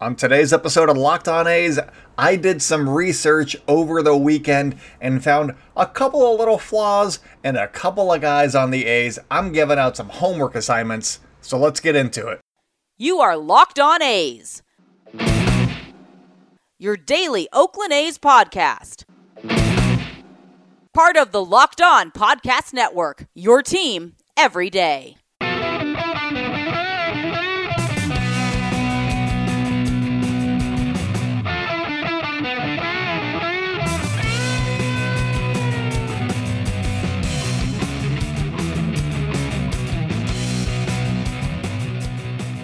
On today's episode of Locked On A's, I did some research over the weekend and found a couple of little flaws and a couple of guys on the A's. I'm giving out some homework assignments, so let's get into it. You are Locked On A's, your daily Oakland A's podcast. Part of the Locked On Podcast Network, your team every day.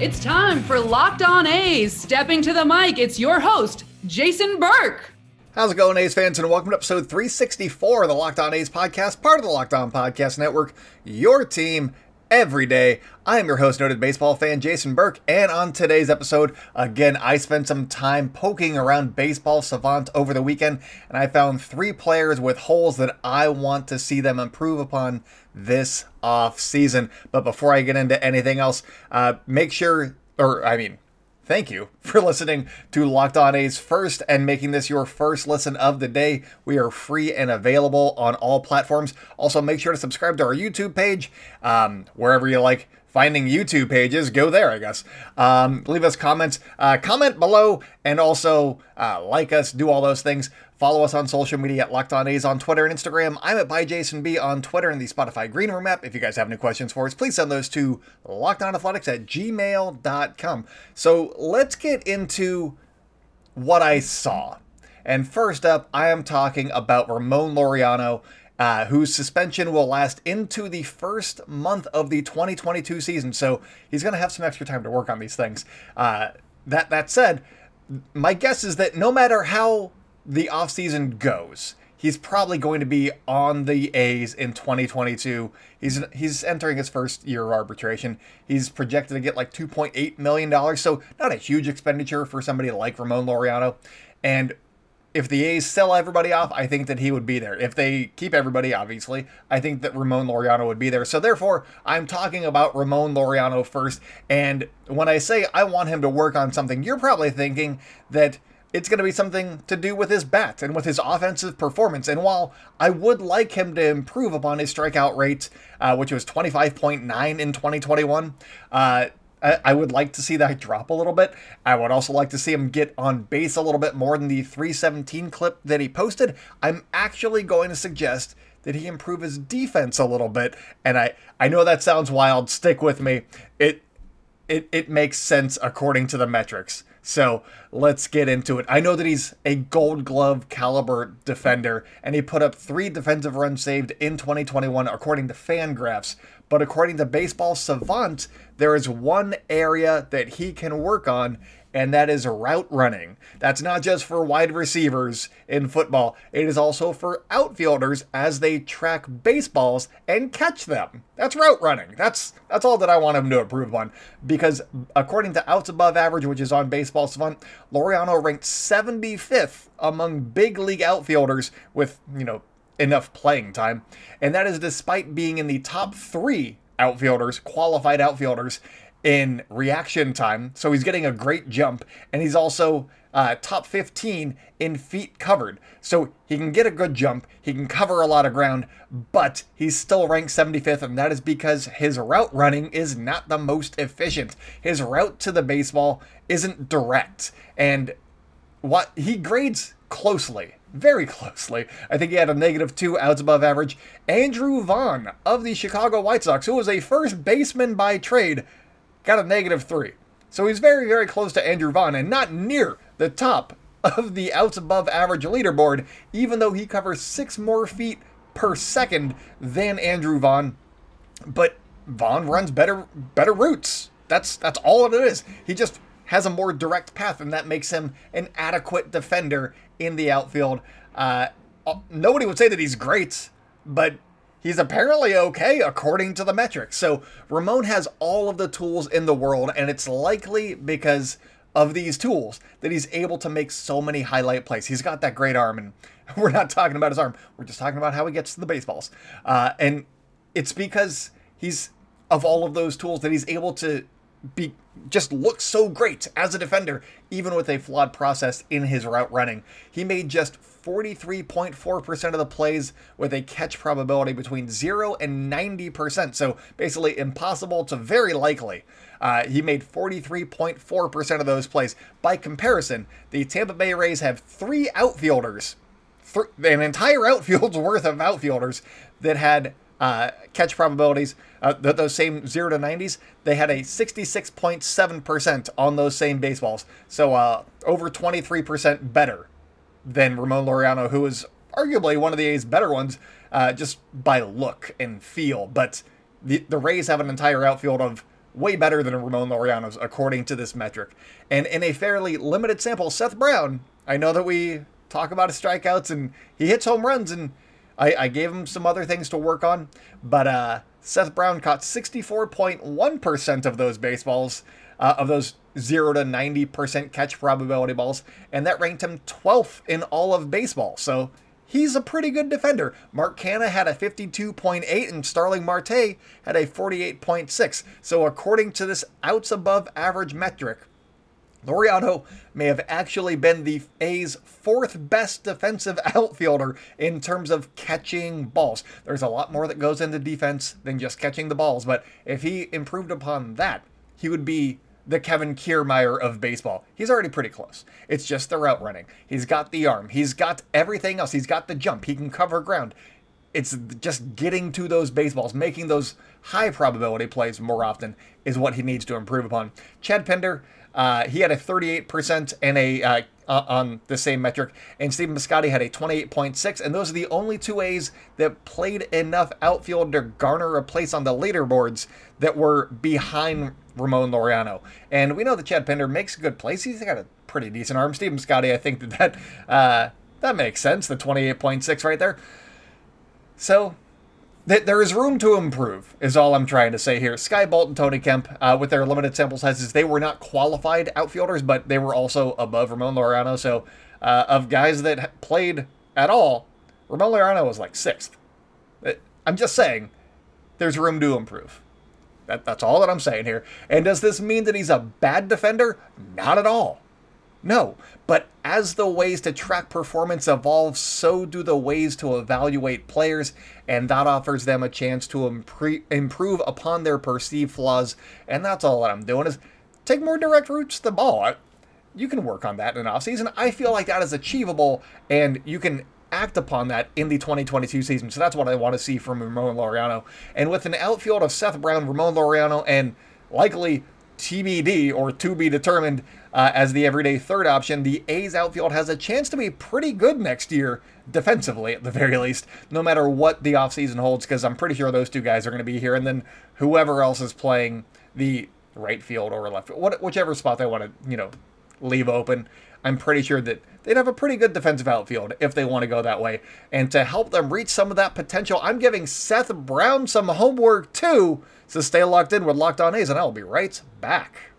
It's time for Locked On A's. Stepping to the mic, it's your host, Jason Burke. How's it going, A's fans? And welcome to episode 364 of the Locked On A's podcast, part of the Locked On Podcast Network, your team every day. I am your host, noted baseball fan Jason Burke, and on today's episode, again, I spent some time poking around Baseball Savant over the weekend, and I found three players with holes that I want to see them improve upon this off season. But before I get into anything else, uh, make sure, or I mean, thank you for listening to Locked On A's first and making this your first listen of the day. We are free and available on all platforms. Also, make sure to subscribe to our YouTube page, um, wherever you like finding YouTube pages, go there, I guess. Um, leave us comments, uh, comment below, and also uh, like us, do all those things. Follow us on social media at Locked On A's on Twitter and Instagram. I'm at ByJasonB on Twitter and the Spotify Green Room app. If you guys have any questions for us, please send those to lockedonathletics at gmail.com. So let's get into what I saw. And first up, I am talking about Ramon Laureano, uh, whose suspension will last into the first month of the 2022 season. So he's going to have some extra time to work on these things. Uh, that that said, my guess is that no matter how the offseason goes, he's probably going to be on the A's in 2022. He's he's entering his first year of arbitration. He's projected to get like 2.8 million dollars, so not a huge expenditure for somebody like Ramon Laureano. And if the A's sell everybody off, I think that he would be there. If they keep everybody, obviously, I think that Ramon Laureano would be there. So therefore, I'm talking about Ramon Laureano first. And when I say I want him to work on something, you're probably thinking that it's going to be something to do with his bat and with his offensive performance. And while I would like him to improve upon his strikeout rate, uh, which was 25.9 in 2021, uh, I would like to see that drop a little bit. I would also like to see him get on base a little bit more than the 317 clip that he posted. I'm actually going to suggest that he improve his defense a little bit. And I, I know that sounds wild. Stick with me. It it, it makes sense according to the metrics. So let's get into it. I know that he's a gold glove caliber defender, and he put up three defensive runs saved in 2021, according to Fangraphs. But according to Baseball Savant, there is one area that he can work on, and that is route running. That's not just for wide receivers in football, it is also for outfielders as they track baseballs and catch them. That's route running. That's that's all that I want him to improve on because according to outs above average, which is on Baseball Savant, Laureano ranked 75th among big league outfielders with, you know, enough playing time, and that is despite being in the top 3 outfielders, qualified outfielders in reaction time. So he's getting a great jump, and he's also uh, top 15 in feet covered. So he can get a good jump, he can cover a lot of ground, but he's still ranked 75th, and that is because his route running is not the most efficient. His route to the baseball isn't direct, and what he grades closely very closely. I think he had a negative two outs above average. Andrew Vaughn of the Chicago White Sox, who was a first baseman by trade, got a negative three. So he's very, very close to Andrew Vaughn and not near the top of the outs above average leaderboard, even though he covers six more feet per second than Andrew Vaughn. But Vaughn runs better better routes. That's that's all it is. He just has a more direct path, and that makes him an adequate defender in the outfield. Uh, nobody would say that he's great, but he's apparently okay according to the metrics. So Ramon has all of the tools in the world, and it's likely because of these tools that he's able to make so many highlight plays. He's got that great arm, and we're not talking about his arm. We're just talking about how he gets to the baseballs. Uh, and it's because he's of all of those tools that he's able to be just looks so great as a defender, even with a flawed process in his route running. He made just 43.4% of the plays with a catch probability between 0 and 90%. So basically impossible to very likely. Uh, he made 43.4% of those plays. By comparison, the Tampa Bay Rays have three outfielders, th- an entire outfield's worth of outfielders that had uh, catch probabilities, uh, th- those same 0 to 90s, they had a 66.7% on those same baseballs. So uh, over 23% better than Ramon Laureano, who is arguably one of the A's better ones uh, just by look and feel. But the, the Rays have an entire outfield of way better than Ramon Laureano's, according to this metric. And in a fairly limited sample, Seth Brown, I know that we talk about his strikeouts and he hits home runs and I, I gave him some other things to work on, but uh, Seth Brown caught 64.1% of those baseballs, uh, of those 0 to 90% catch probability balls, and that ranked him 12th in all of baseball. So he's a pretty good defender. Mark Canha had a 52.8 and Starling Marte had a 48.6. So according to this outs above average metric, Laureano may have actually been the A's fourth best defensive outfielder in terms of catching balls. There's a lot more that goes into defense than just catching the balls, but if he improved upon that, he would be the Kevin Kiermaier of baseball. He's already pretty close. It's just the route running. He's got the arm. He's got everything else. He's got the jump. He can cover ground. It's just getting to those baseballs, making those high probability plays more often is what he needs to improve upon. Chad Pinder, uh, he had a 38% and a uh, on the same metric, and Stephen Piscotty had a 28.6, and those are the only two A's that played enough outfield to garner a place on the leaderboards that were behind Ramon Laureano. And we know that Chad Pinder makes good plays. He's got a pretty decent arm. Stephen Piscotty, I think that that, uh, that makes sense. The 28.6 right there. So there is room to improve, is all I'm trying to say here. Skye Bolt and Tony Kemp, uh, with their limited sample sizes, they were not qualified outfielders, but they were also above Ramon Laureano. So, uh, of guys that played at all, Ramon Laureano was like sixth. I'm just saying, there's room to improve. That, that's all that I'm saying here. And does this mean that he's a bad defender? Not at all. No, but as the ways to track performance evolve, so do the ways to evaluate players, and that offers them a chance to impre- improve upon their perceived flaws. And that's all that I'm doing is take more direct routes to the ball. You can work on that in an offseason. I feel like that is achievable, and you can act upon that in the 2022 season. So that's what I want to see from Ramon Laureano. And with an outfield of Seth Brown, Ramon Laureano, and likely TBD or to be determined uh, as the everyday third option, the A's outfield has a chance to be pretty good next year, defensively at the very least, no matter what the offseason holds, because I'm pretty sure those two guys are going to be here. And then whoever else is playing the right field or left, what, whichever spot they want to, you know, leave open, I'm pretty sure that they'd have a pretty good defensive outfield if they want to go that way. And to help them reach some of that potential, I'm giving Seth Brown some homework too. So stay locked in with Locked On A's, and I'll be right back.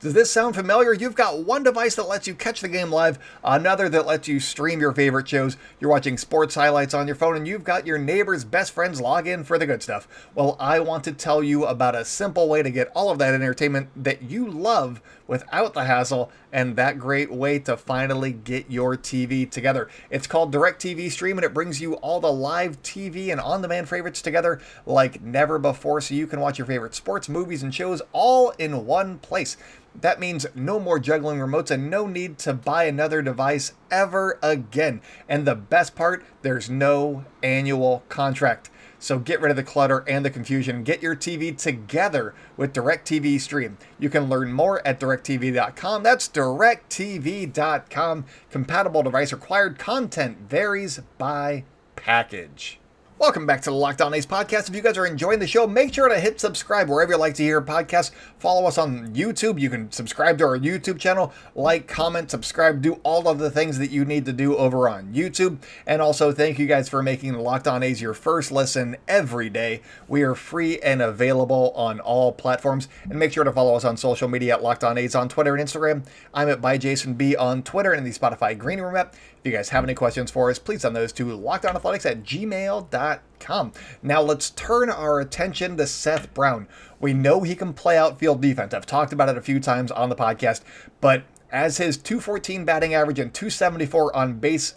Does this sound familiar? You've got one device that lets you catch the game live, another that lets you stream your favorite shows. You're watching sports highlights on your phone, and you've got your neighbor's best friends log in for the good stuff. Well, I want to tell you about a simple way to get all of that entertainment that you love without the hassle and that great way to finally get your TV together. It's called DirecTV Stream and it brings you all the live TV and on demand favorites together like never before so you can watch your favorite sports, movies, and shows all in one place. That means no more juggling remotes and no need to buy another device ever again. And the best part, there's no annual contract. So get rid of the clutter and the confusion. Get your TV together with DirecTV Stream. You can learn more at directv.com. That's directv.com. Compatible device required. Content varies by package. Welcome back to the Locked On A's podcast. If you guys are enjoying the show, make sure to hit subscribe wherever you like to hear podcasts. Follow us on YouTube. You can subscribe to our YouTube channel, like, comment, subscribe, do all of the things that you need to do over on YouTube. And also, thank you guys for making the Locked On A's your first listen every day. We are free and available on all platforms. And make sure to follow us on social media at Locked On A's on Twitter and Instagram. I'm at by Jason B on Twitter and the Spotify Green Room app. If you guys have any questions for us, please send those to lockedonathletics at gmail.com. Now let's turn our attention to Seth Brown. We know he can play outfield defense. I've talked about it a few times on the podcast, but as his 214 batting average and 274 on base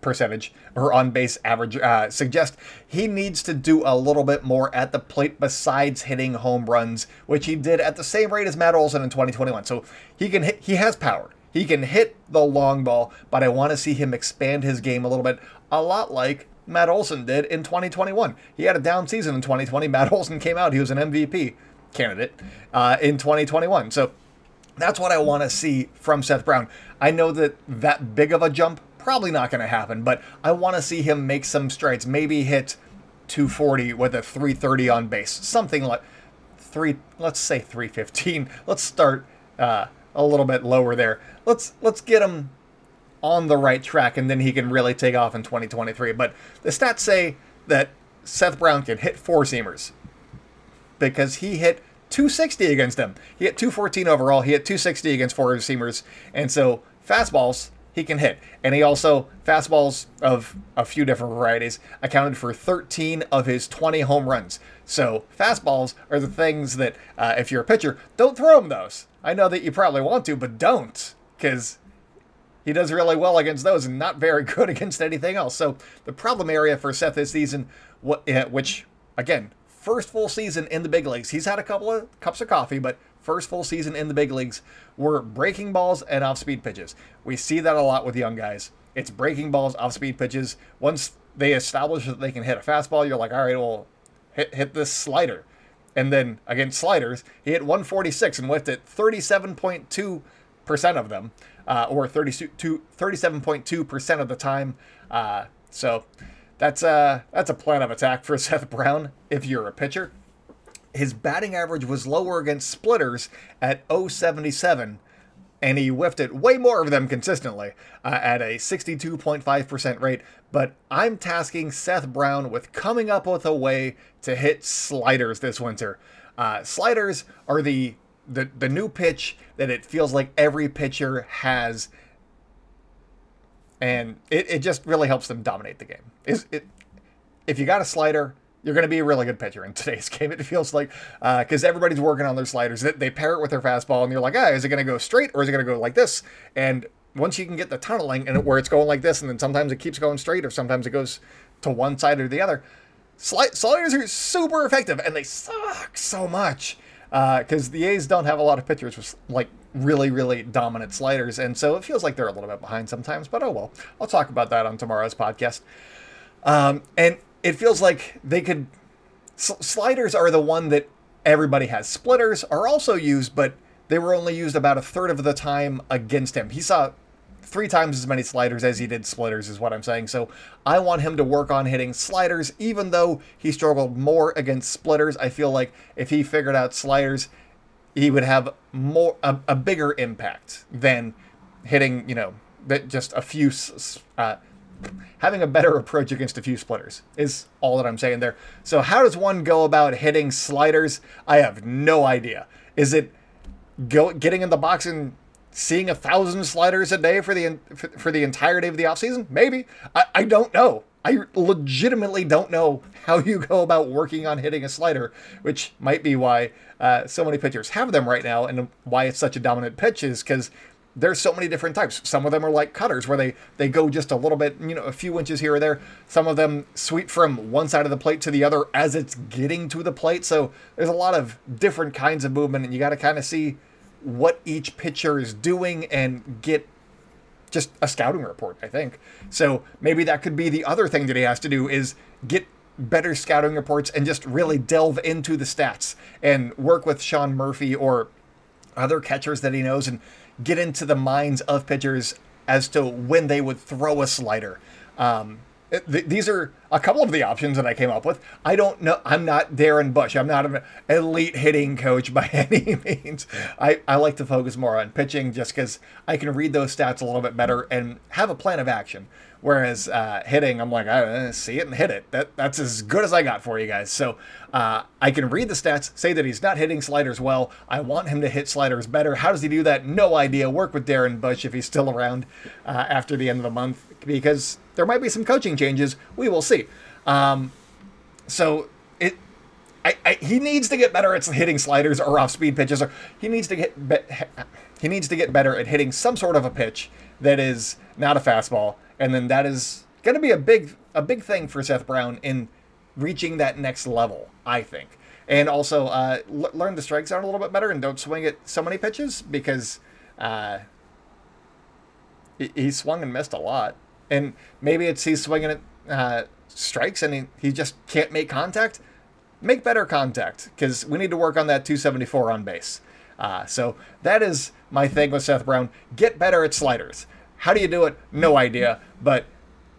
percentage or on base average uh, suggest he needs to do a little bit more at the plate besides hitting home runs, which he did at the same rate as Matt Olson in 2021. So he can hit, he has power. He can hit the long ball, but I want to see him expand his game a little bit, a lot like Matt Olson did in 2021. He had a down season in 2020. Matt Olson came out, he was an MVP candidate uh, in 2021. So that's what I want to see from Seth Brown. I know that that big of a jump probably not going to happen, but I want to see him make some strides. Maybe hit 240 with a 330 on base, something like three. Let's say 315. Let's start uh, a little bit lower there. Let's let's get him on the right track, and then he can really take off in 2023. But the stats say that Seth Brown can hit four seamers because he hit 260 against them. He hit 214 overall. He hit 260 against four seamers, and so fastballs he can hit. And he also, fastballs of a few different varieties, accounted for 13 of his 20 home runs. So fastballs are the things that, uh, if you're a pitcher, don't throw him those. I know that you probably want to, but don't, because he does really well against those and not very good against anything else. So the problem area for Seth this season, which again, first full season in the big leagues, he's had a couple of cups of coffee, but first full season in the big leagues were breaking balls and off speed pitches. We see that a lot with young guys. It's breaking balls, off speed pitches. Once they establish that they can hit a fastball, you're like, all right, well, hit, hit this slider. And then against sliders, he hit 146 and whiffed at 37.2% of them, uh, or 32, 37.2% of the time. Uh, so that's a, that's a plan of attack for Seth Brown if you're a pitcher his batting average was lower against splitters at 077 and he whiffed it way more of them consistently uh, at a 62.5% rate. But I'm tasking Seth Brown with coming up with a way to hit sliders this winter. Uh, sliders are the, the the new pitch that it feels like every pitcher has, and it, it just really helps them dominate the game. Is it? If you got a slider, you're going to be a really good pitcher in today's game. It feels like because uh, everybody's working on their sliders. They, they pair it with their fastball, and you're like, ah, is it going to go straight or is it going to go like this? And once you can get the tunneling and where it's going like this, and then sometimes it keeps going straight, or sometimes it goes to one side or the other. sliders are super effective, and they suck so much because uh, the A's don't have a lot of pitchers with like really, really dominant sliders, and so it feels like they're a little bit behind sometimes. But oh well, I'll talk about that on tomorrow's podcast. Um, and it feels like they could. sliders are the one that everybody has. Splitters are also used, but they were only used about a third of the time against him. He saw three times as many sliders as he did splitters, is what I'm saying. So I want him to work on hitting sliders, even though he struggled more against splitters. I feel like if he figured out sliders, he would have more a, a bigger impact than hitting, you know, that just a few uh, having a better approach against a few splitters is all that I'm saying there. So how does one go about hitting sliders? I have no idea. Is it go getting in the box and seeing a thousand sliders a day for the for the entirety of the offseason? Maybe. I, I don't know. I legitimately don't know how you go about working on hitting a slider, which might be why uh, so many pitchers have them right now and why it's such a dominant pitch is because there's so many different types. Some of them are like cutters where they they go just a little bit, you know, a few inches here or there. Some of them sweep from one side of the plate to the other as it's getting to the plate. So there's a lot of different kinds of movement and you got to kind of see what each pitcher is doing and get just a scouting report, I think. So maybe that could be the other thing that he has to do is get better scouting reports and just really delve into the stats and work with Sean Murphy or other catchers that he knows and get into the minds of pitchers as to when they would throw a slider. Um, th- these are a couple of the options that I came up with. I don't know. I'm not Darren Bush. I'm not an elite hitting coach by any means. I, I like to focus more on pitching just because I can read those stats a little bit better and have a plan of action. Whereas uh, hitting, I'm like, I see it and hit it. That that's as good as I got for you guys. So uh, I can read the stats, say that he's not hitting sliders well. I want him to hit sliders better. How does he do that? No idea. Work with Darren Bush if he's still around uh, after the end of the month because there might be some coaching changes. We will see. Um, so it I, I, he needs to get better at hitting sliders or off speed pitches or he needs to get be, he needs to get better at hitting some sort of a pitch that is not a fastball and then that is going to be a big a big thing for Seth Brown in reaching that next level I think and also uh, l- learn the strike zone a little bit better and don't swing at so many pitches because uh, he, he swung and missed a lot and maybe it's he's swinging at uh, strikes and he, he just can't make contact make better contact because we need to work on that 274 on base. Uh, so that is my thing with Seth Brown. Get better at sliders. How do you do it? No idea, but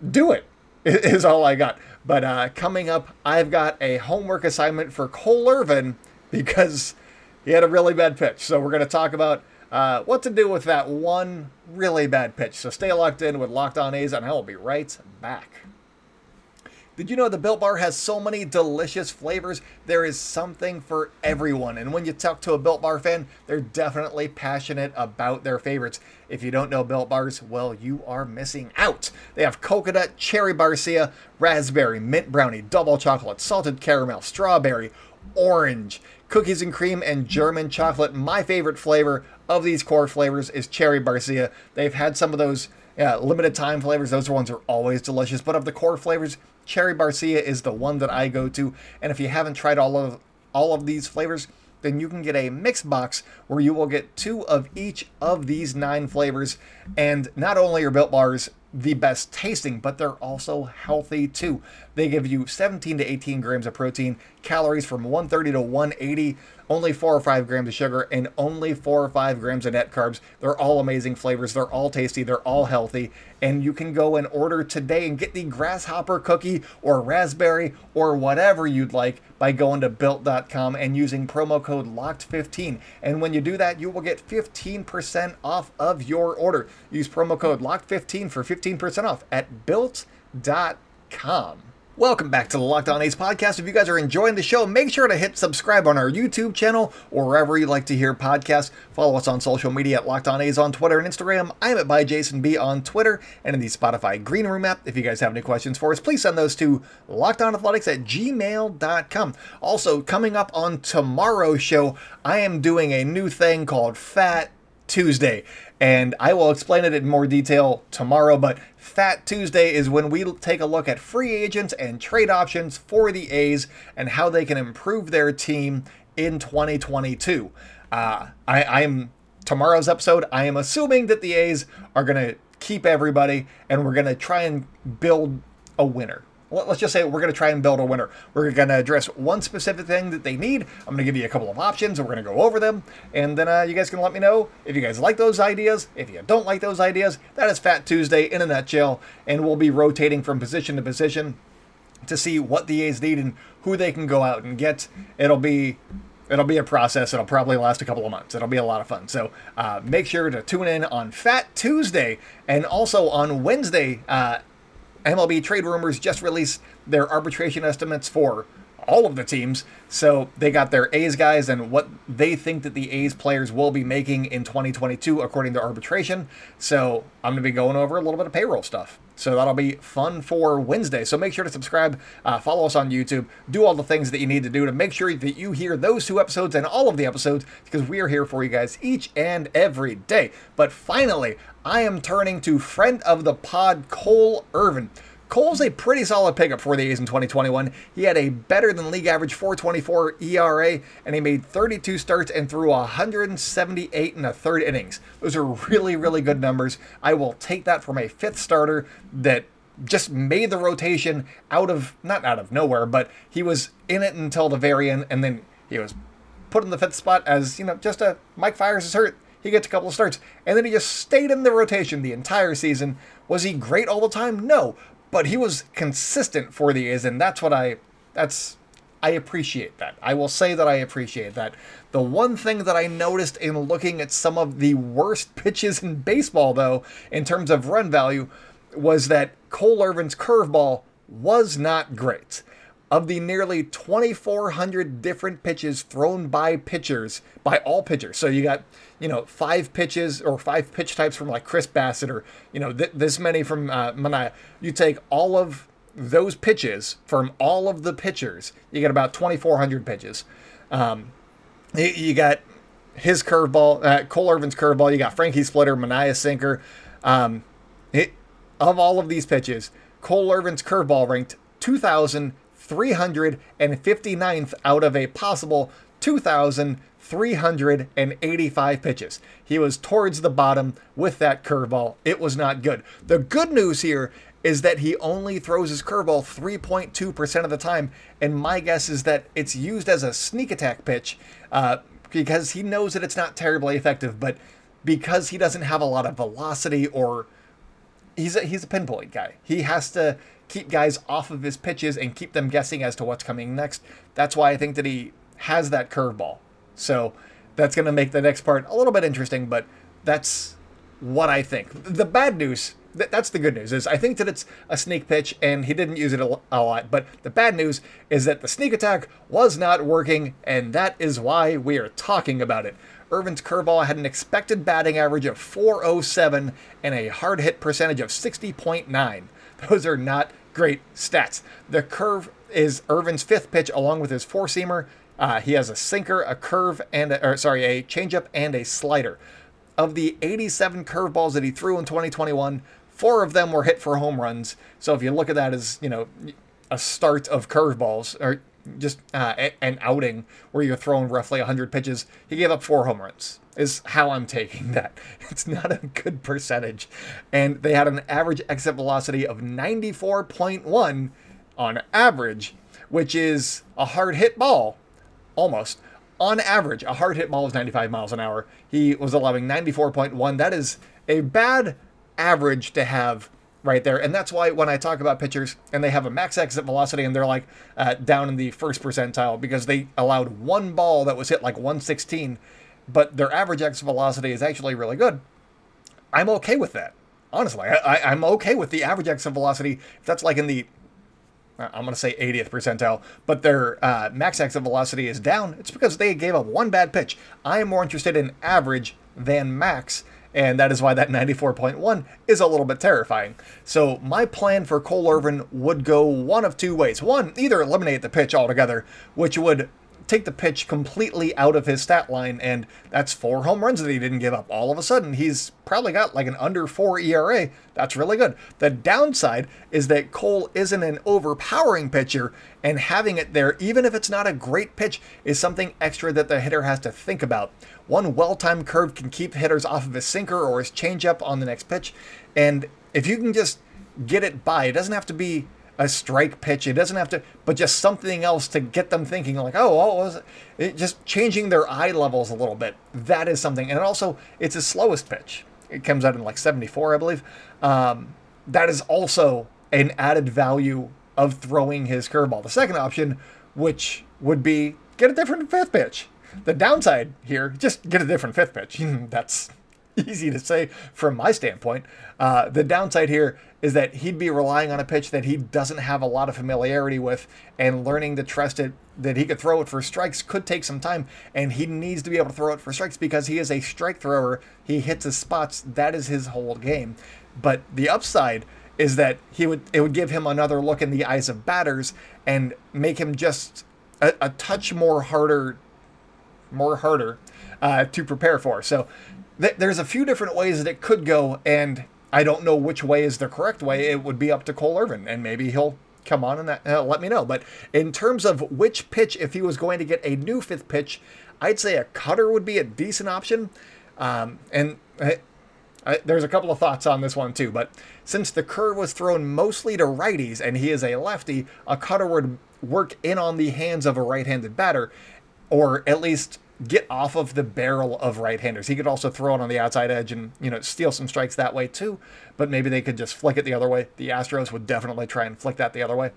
do it is all I got. But uh, coming up, I've got a homework assignment for Cole Irvin because he had a really bad pitch. So we're going to talk about uh, what to do with that one really bad pitch. So stay locked in with Locked On A's, and I will be right back. Did you know the Built Bar has so many delicious flavors? There is something for everyone. And when you talk to a Built Bar fan, they're definitely passionate about their favorites. If you don't know Built Bars, well, you are missing out. They have coconut, cherry barcia, raspberry, mint brownie, double chocolate, salted caramel, strawberry, orange, cookies and cream, and German chocolate. My favorite flavor of these core flavors is cherry barcia. They've had some of those yeah, limited time flavors, those ones are always delicious. But of the core flavors, cherry barcia is the one that I go to. And if you haven't tried all of all of these flavors, then you can get a mix box where you will get two of each of these nine flavors. And not only are Built Bars the best tasting, but they're also healthy too. They give you 17 to 18 grams of protein, calories from 130 to 180, only 4 or 5 grams of sugar, and only 4 or 5 grams of net carbs. They're all amazing flavors, they're all tasty, they're all healthy, and you can go and order today and get the grasshopper cookie or raspberry or whatever you'd like by going to built.com and using promo code LOCKED15. And when you do that, you will get 15% off of your order. Use promo code LOCKED15 for 15% off at built.com. Welcome back to the Locked On A's podcast. If you guys are enjoying the show, make sure to hit subscribe on our YouTube channel or wherever you like to hear podcasts. Follow us on social media at Locked On A's on Twitter and Instagram. I'm at by Jason B on Twitter and in the Spotify Green Room app. If you guys have any questions for us, please send those to lockedonathletics at gmail.com. Also, coming up on tomorrow's show, I am doing a new thing called Fat Tuesday and I will explain it in more detail tomorrow. But Fat Tuesday is when we take a look at free agents and trade options for the A's and how they can improve their team in 2022. Uh, I, am tomorrow's episode. I am assuming that the A's are going to keep everybody, and we're going to try and build a winner let's just say we're going to try and build a winner. We're going to address one specific thing that they need. I'm going to give you a couple of options, and we're going to go over them. And then uh, you guys can let me know if you guys like those ideas. If you don't like those ideas, that is Fat Tuesday in a nutshell. And we'll be rotating from position to position to see what the A's need and who they can go out and get. It'll be it'll be a process. It'll probably last a couple of months. It'll be a lot of fun. So uh, make sure to tune in on Fat Tuesday and also on Wednesday. Uh, MLB Trade Rumors just released their arbitration estimates for all of the teams. So they got their A's guys and what they think that the A's players will be making in 2022 according to arbitration. So I'm going to be going over a little bit of payroll stuff. So that'll be fun for Wednesday. So make sure to subscribe, uh, follow us on YouTube, do all the things that you need to do to make sure that you hear those two episodes and all of the episodes because we are here for you guys each and every day. But finally, I am turning to friend of the pod, Cole Irvin. Cole's a pretty solid pickup for the A's in 2021. He had a better than league average 424 ERA, and he made 32 starts and threw 178 in a third innings. Those are really, really good numbers. I will take that from a fifth starter that just made the rotation out of, not out of nowhere, but he was in it until the very end, and then he was put in the fifth spot as, you know, just a Mike Fiers is hurt. He gets a couple of starts, and then he just stayed in the rotation the entire season. Was he great all the time? No, but he was consistent for the A's, and that's what I that's I appreciate that. I will say that I appreciate that. The one thing that I noticed in looking at some of the worst pitches in baseball, though, in terms of run value, was that Cole Irvin's curveball was not great of the nearly 2,400 different pitches thrown by pitchers, by all pitchers. So you got, you know, five pitches or five pitch types from like Chris Bassitt or, you know, th- this many from uh, Manaea. You take all of those pitches from all of the pitchers, you get about 2,400 pitches. Um, you got his curveball, uh, Cole Irvin's curveball. You got Frankie Splitter, Manaea sinker. Um, it, of all of these pitches, Cole Irvin's curveball ranked 2,359th out of a possible 2,385 pitches. He was towards the bottom with that curveball. It was not good. The good news here is that he only throws his curveball 3.2% of the time, and my guess is that it's used as a sneak attack pitch uh, because he knows that it's not terribly effective, but because he doesn't have a lot of velocity or he's a, he's a pinpoint guy. He has to keep guys off of his pitches and keep them guessing as to what's coming next. That's why I think that he has that curveball. So that's going to make the next part a little bit interesting, but that's what I think. The bad news th- that's the good news is I think that it's a sneak pitch and he didn't use it a, a lot. But the bad news is that the sneak attack was not working, and that is why we are talking about it. Irvin's curveball had an expected batting average of 407 and a hard hit percentage of 60.9. Those are not great stats. The curve is Irvin's fifth pitch along with his four seamer. Uh, he has a sinker, a curve, and a, or sorry, a changeup and a slider. Of the 87 curveballs that he threw in 2021, Four of them were hit for home runs. So if you look at that as, you know, a start of curveballs or just uh, an outing where you're throwing roughly 100 pitches, he gave up four home runs, is how I'm taking that. It's not a good percentage. And they had an average exit velocity of 94.1 on average, which is a hard hit ball, almost. On average, a hard hit ball is 95 miles an hour. He was allowing 94.1. That is a bad average to have right there. And that's why when I talk about pitchers and they have a max exit velocity and they're like uh, down in the first percentile because they allowed one ball that was hit like 116, but their average exit velocity is actually really good. I'm okay with that. Honestly, I, am okay with the average exit velocity. If that's like in the, I'm going to say 80th percentile, but their uh, max exit velocity is down, it's because they gave up one bad pitch. I am more interested in average than max and that is why that 94.1 is a little bit terrifying. So my plan for Cole Irvin would go one of two ways. One, either eliminate the pitch altogether, which would take the pitch completely out of his stat line, and that's four home runs that he didn't give up. All of a sudden, he's probably got like an under four ERA. That's really good. The downside is that Cole isn't an overpowering pitcher, and having it there, even if it's not a great pitch, is something extra that the hitter has to think about. One well timed curve can keep hitters off of his sinker or his changeup on the next pitch, and if you can just get it by, it doesn't have to be a strike pitch. It doesn't have to, but just something else to get them thinking like, oh, what was it? it? Just changing their eye levels a little bit. That is something. And also, it's his slowest pitch. It comes out in like 74, I believe. Um, that is also an added value of throwing his curveball. The second option, which would be get a different fifth pitch. The downside here, just get a different fifth pitch. That's easy to say from my standpoint. Uh, the downside here is that he'd be relying on a pitch that he doesn't have a lot of familiarity with, and learning to trust it that he could throw it for strikes could take some time. And he needs to be able to throw it for strikes because he is a strike thrower. He hits his spots. That is his whole game. But the upside is that he would it would give him another look in the eyes of batters and make him just a, a touch more harder, more harder uh, to prepare for. So th- there's a few different ways that it could go, and I don't know which way is the correct way. It would be up to Cole Irvin, and maybe he'll come on and uh, let me know. But in terms of which pitch, if he was going to get a new fifth pitch, I'd say a cutter would be a decent option. Um, and I, I, there's a couple of thoughts on this one too. But since the curve was thrown mostly to righties and he is a lefty, a cutter would work in on the hands of a right-handed batter, or at least get off of the barrel of right-handers. He could also throw it on the outside edge and you know steal some strikes that way too. But maybe they could just flick it the other way. The Astros would definitely try and flick that the other way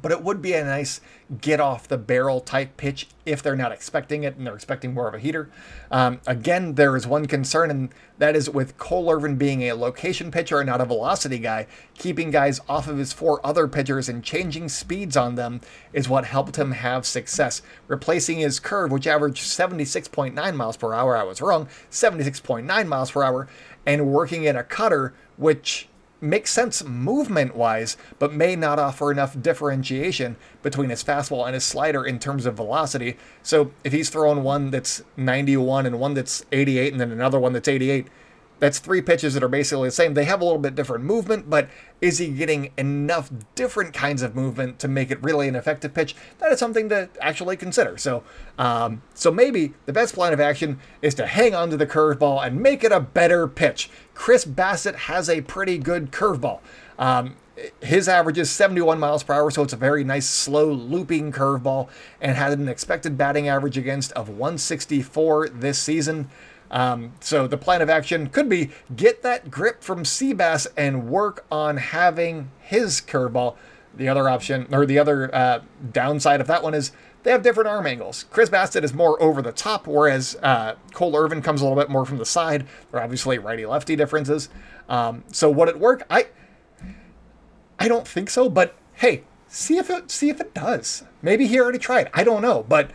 but it would be a nice get off the barrel type pitch if they're not expecting it and they're expecting more of a heater. Um, again, there is one concern, and that is with Cole Irvin being a location pitcher and not a velocity guy, keeping guys off of his four other pitchers and changing speeds on them is what helped him have success. Replacing his curve, which averaged 76.9 miles per hour, I was wrong, 76.9 miles per hour, and working in a cutter, which makes sense movement wise, but may not offer enough differentiation between his fastball and his slider in terms of velocity. So if he's throwing one that's 91 and one that's 88 and then another one that's 88, that's three pitches that are basically the same. They have a little bit different movement, but is he getting enough different kinds of movement to make it really an effective pitch? That is something to actually consider. So, um, so maybe the best plan of action is to hang on to the curveball and make it a better pitch. Chris Bassitt has a pretty good curveball. Um, his average is 71 miles per hour, so it's a very nice, slow, looping curveball, and had an expected batting average against of 164 this season. Um, so the plan of action could be get that grip from Seabass and work on having his curveball. The other option, or the other uh, downside of that one is they have different arm angles. Chris Bassitt is more over the top, whereas uh, Cole Irvin comes a little bit more from the side. There are obviously righty-lefty differences. Um, so would it work? I I don't think so, but hey, see if it see if it does. Maybe he already tried. I don't know, but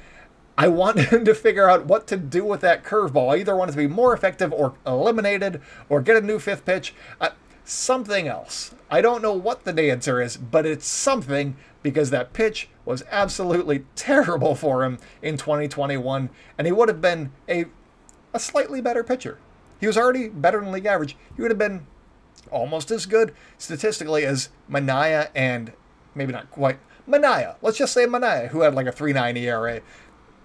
I want him to figure out what to do with that curveball. I either want it to be more effective or eliminated or get a new fifth pitch. Uh, something else. I don't know what the answer is, but it's something because that pitch was absolutely terrible for him in 2021, and he would have been a, a slightly better pitcher. He was already better than league average. He would have been almost as good statistically as Manaea and maybe not quite Manaea. Let's just say Manaea, who had like a 3.9 ERA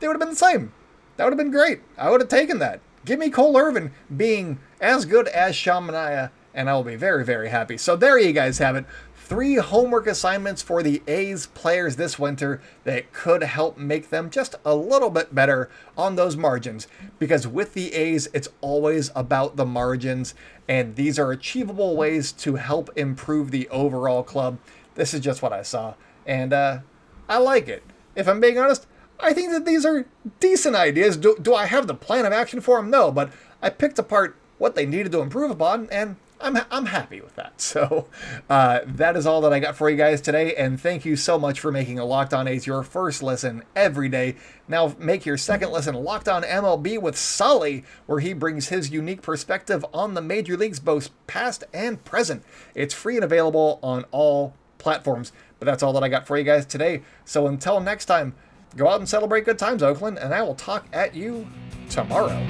they would have been the same. That would have been great. I would have taken that. Give me Cole Irvin being as good as Sean Manaea, and I will be very, very happy. So there you guys have it. Three homework assignments for the A's players this winter that could help make them just a little bit better on those margins. Because with the A's, it's always about the margins, and these are achievable ways to help improve the overall club. This is just what I saw, and uh, I like it. If I'm being honest, I think that these are decent ideas. Do, do I have the plan of action for them? No, but I picked apart what they needed to improve upon, and I'm, I'm happy with that. So uh, that is all that I got for you guys today, and thank you so much for making a Locked On A's your first listen every day. Now make your second listen Locked On MLB with Sully, where he brings his unique perspective on the major leagues, both past and present. It's free and available on all platforms. But that's all that I got for you guys today. So until next time, Go out and celebrate good times, Oakland, and I will talk at you tomorrow.